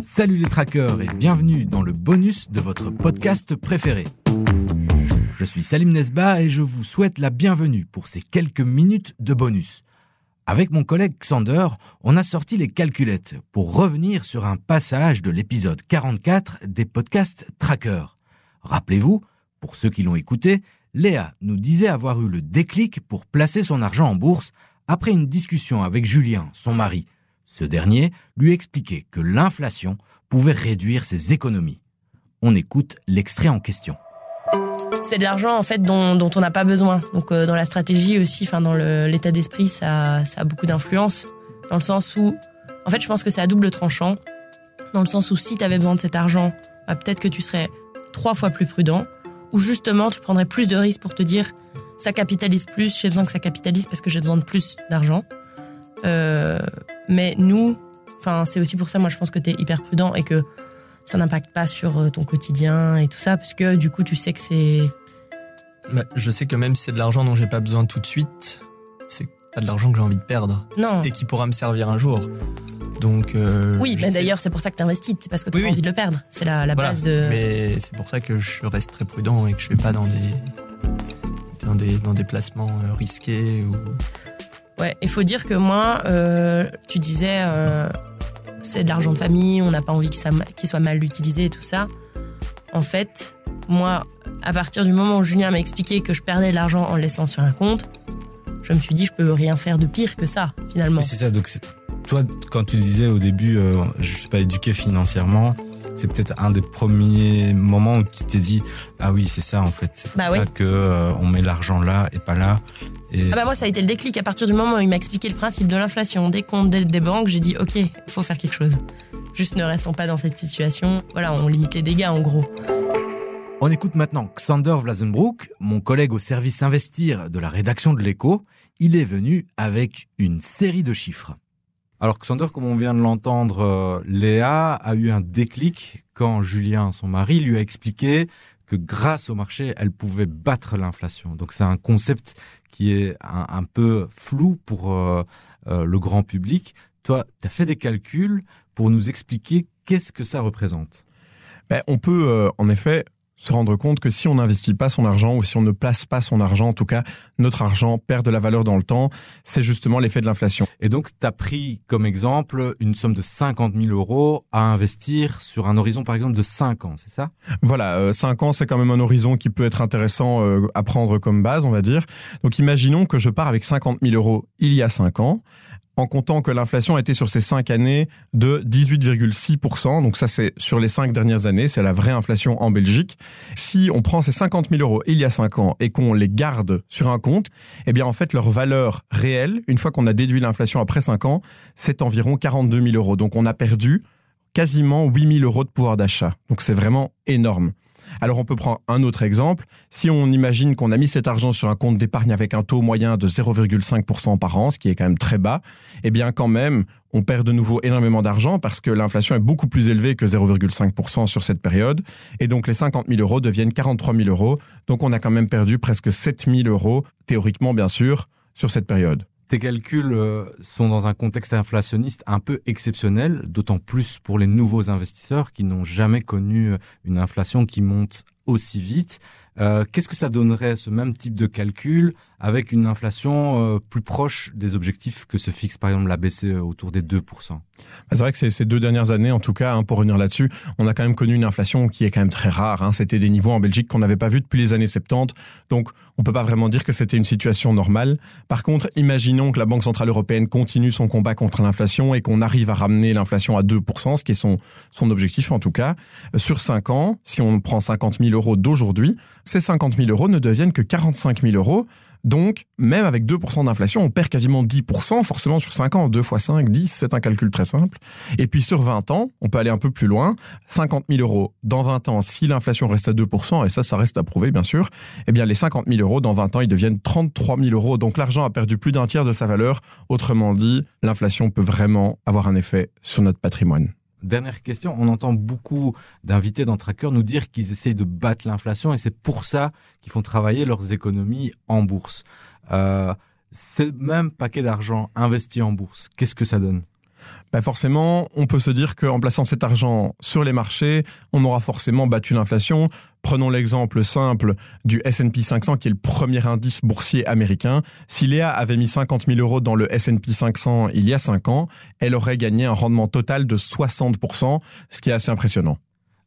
Salut les trackers et bienvenue dans le bonus de votre podcast préféré. Je suis Salim Nesba et je vous souhaite la bienvenue pour ces quelques minutes de bonus. Avec mon collègue Xander, on a sorti les calculettes pour revenir sur un passage de l'épisode 44 des podcasts Tracker. Rappelez-vous, pour ceux qui l'ont écouté, Léa nous disait avoir eu le déclic pour placer son argent en bourse après une discussion avec Julien, son mari. Ce dernier lui expliquait que l'inflation pouvait réduire ses économies. On écoute l'extrait en question c'est de l'argent en fait dont, on n'a pas besoin. Donc euh, dans la stratégie aussi, enfin dans l'état d'esprit, ça, a beaucoup d'influence dans le sens où, en fait, je pense que c'est à double tranchant. Dans le sens où si tu avais besoin de cet argent, bah, peut-être que tu serais trois fois plus prudent, ou justement tu prendrais plus de risques pour te dire ça capitalise plus, j'ai besoin que ça capitalise parce que j'ai besoin de plus d'argent. Euh, mais nous, enfin c'est aussi pour ça, moi je pense que tu es hyper prudent et que ça n'impacte pas sur euh, ton quotidien et tout ça, parce que du coup, tu sais que c'est. Bah, je sais que même si c'est de l'argent dont j'ai pas besoin tout de suite, c'est pas de l'argent que j'ai envie de perdre. Non. Et qui pourra me servir un jour. Donc. Euh, oui, mais d'ailleurs, c'est pour ça que tu investis, c'est parce que tu as envie de le perdre. C'est la, la base de. Mais c'est pour ça que je reste très prudent et que je vais pas dans des. dans des, dans des placements euh, risqués ou. Ouais, il faut dire que moi, tu disais c'est de l'argent de famille, on n'a pas envie qu'il soit mal utilisé et tout ça. En fait, moi, à partir du moment où Julien m'a expliqué que je perdais de l'argent en le laissant sur un compte, je me suis dit, je peux rien faire de pire que ça, finalement. C'est ça, donc toi, quand tu disais au début, euh, je ne suis pas éduqué financièrement, c'est peut-être un des premiers moments où tu t'es dit, ah oui, c'est ça en fait, c'est pour bah ça qu'on euh, on met l'argent là et pas là. Ah bah moi, ça a été le déclic. À partir du moment où il m'a expliqué le principe de l'inflation, des comptes, des, banques, j'ai dit ok, il faut faire quelque chose. Juste ne restons pas dans cette situation. Voilà, on limite les dégâts en gros. On écoute maintenant Xander Vlasenbroek, mon collègue au service Investir de la rédaction de l'Echo. Il est venu avec une série de chiffres. Alors Xander, comme on vient de l'entendre, euh, Léa a eu un déclic quand Julien, son mari, lui a expliqué que grâce au marché, elle pouvait battre l'inflation. Donc c'est un concept qui est un, peu flou pour euh, euh, le grand public. Toi, tu as fait des calculs pour nous expliquer qu'est-ce que ça représente? Ben, on peut euh, en effet se rendre compte que si on n'investit pas son argent ou si on ne place pas son argent, en tout cas, notre argent perd de la valeur dans le temps. C'est justement l'effet de l'inflation. Et donc, tu as pris comme exemple une somme de 50 000 euros à investir sur un horizon, par exemple, de 5 ans, c'est ça? Voilà, 5 euh, ans, c'est quand même un horizon qui peut être intéressant euh, à prendre comme base, on va dire. Donc, imaginons que je pars avec 50 000 euros il y a 5 ans en comptant que l'inflation a été sur ces cinq années de 18,6%. Donc ça, c'est sur les cinq dernières années, c'est la vraie inflation en Belgique. Si on prend ces 50 000 euros il y a cinq ans et qu'on les garde sur un compte, eh bien en fait, leur valeur réelle, une fois qu'on a déduit l'inflation après cinq ans, c'est environ 42 000 euros. Donc on a perdu quasiment 8 000 euros de pouvoir d'achat. Donc c'est vraiment énorme. Alors on peut prendre un autre exemple. Si on imagine qu'on a mis cet argent sur un compte d'épargne avec un taux moyen de 0,5% par an, ce qui est quand même très bas, eh bien quand même, on perd de nouveau énormément d'argent parce que l'inflation est beaucoup plus élevée que 0,5% sur cette période. Et donc les 50 000 euros deviennent 43 000 euros. Donc on a quand même perdu presque 7 000 euros, théoriquement bien sûr, sur cette période. Tes calculs euh, sont dans un contexte inflationniste un peu exceptionnel, d'autant plus pour les nouveaux investisseurs qui n'ont jamais connu euh, une inflation qui monte aussi vite. Euh, qu'est-ce que ça donnerait, ce même type de calcul, avec une inflation euh, plus proche des objectifs que se fixe par exemple la BCE autour des 2% bah, C'est vrai que ces deux dernières années, en tout cas, hein, pour revenir là-dessus, on a quand même connu une inflation qui est quand même très rare. Hein. C'était des niveaux en Belgique qu'on n'avait pas vus depuis les années 70. Donc, on peut pas vraiment dire que c'était une situation normale. Par contre, imaginons que la Banque Centrale Européenne continue son combat contre l'inflation et qu'on arrive à ramener l'inflation à 2%, ce qui est son, son objectif en tout cas. Sur 5 ans, si on prend 50 000 euros d'aujourd'hui, ces 50 000 euros ne deviennent que 45 000 euros. Donc, même avec 2% d'inflation, on perd quasiment 10%, forcément sur 5 ans. 2 fois 5, 10, c'est un calcul très simple. Et puis sur 20 ans, on peut aller un peu plus loin. 50 000 euros dans 20 ans, si l'inflation reste à 2%, et ça, ça reste à prouver, bien sûr, eh bien, les 50 000 euros dans 20 ans, ils deviennent 33 000 euros. Donc, l'argent a perdu plus d'un tiers de sa valeur. Autrement dit, l'inflation peut vraiment avoir un effet sur notre patrimoine. Dernière question, on entend beaucoup d'invités dans Tracker nous dire qu'ils essayent de battre l'inflation et c'est pour ça qu'ils font travailler leurs économies en bourse. Euh, ce même paquet d'argent investi en bourse, qu'est-ce que ça donne? Bah forcément, on peut se dire qu'en plaçant cet argent sur les marchés, on aura forcément battu l'inflation. Prenons l'exemple simple du S&P 500, qui est le premier indice boursier américain. Si Léa avait mis 50 000 euros dans le S&P 500 il y a 5 ans, elle aurait gagné un rendement total de 60%, ce qui est assez impressionnant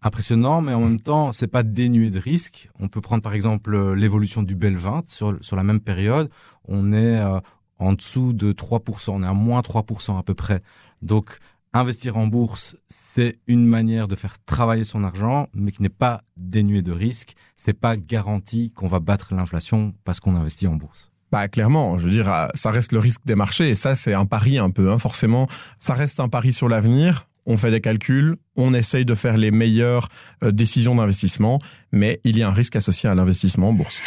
impressionnant, mais en même temps, c'est pas dénué de risques. On peut prendre par exemple l'évolution du Bel 20 sur, sur la même période. On est euh, en dessous de 3%, on est à moins 3% à peu près. Donc, investir en bourse, c'est une manière de faire travailler son argent, mais qui n'est pas dénué de risques. C'est pas garanti qu'on va battre l'inflation parce qu'on investit en bourse. Bah clairement, je veux dire, euh, ça reste le risque des marchés et ça c'est un pari un peu, hein, forcément. Ça reste un pari sur l'avenir on fait des calculs, on essaye de faire les meilleures euh, décisions d'investissement, mais il y a un risque associé à l'investissement en bourse.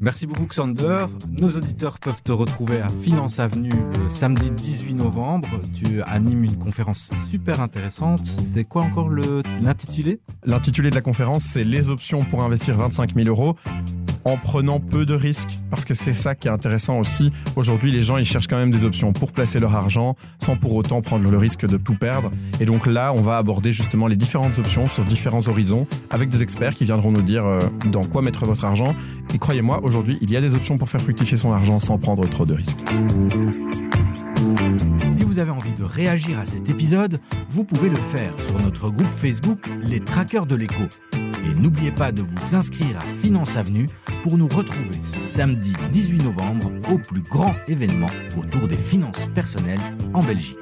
Merci beaucoup Xander. Nos auditeurs peuvent te retrouver à Finance Avenue le samedi 18 novembre. Tu animes une conférence super intéressante. C'est quoi encore l'intitulé? L'intitulé de la conférence, c'est Les options pour investir 25 000 euros en prenant peu de risques, parce que c'est ça qui est intéressant aussi. Aujourd'hui, les gens, ils cherchent quand même des options pour placer leur argent, sans pour autant prendre le risque de tout perdre. Et donc là, on va aborder justement les différentes options sur différents horizons, avec des experts qui viendront nous dire euh, dans quoi mettre votre argent. Et croyez-moi, aujourd'hui, il y a des options pour faire fructifier son argent sans prendre trop de risques. Si vous avez envie de réagir à cet épisode, vous pouvez le faire sur notre groupe Facebook Les Traqueurs de l'écho. Et n'oubliez pas de vous inscrire à Finance Avenue pour nous retrouver ce samedi 18 novembre au plus grand événement autour des finances personnelles en Belgique.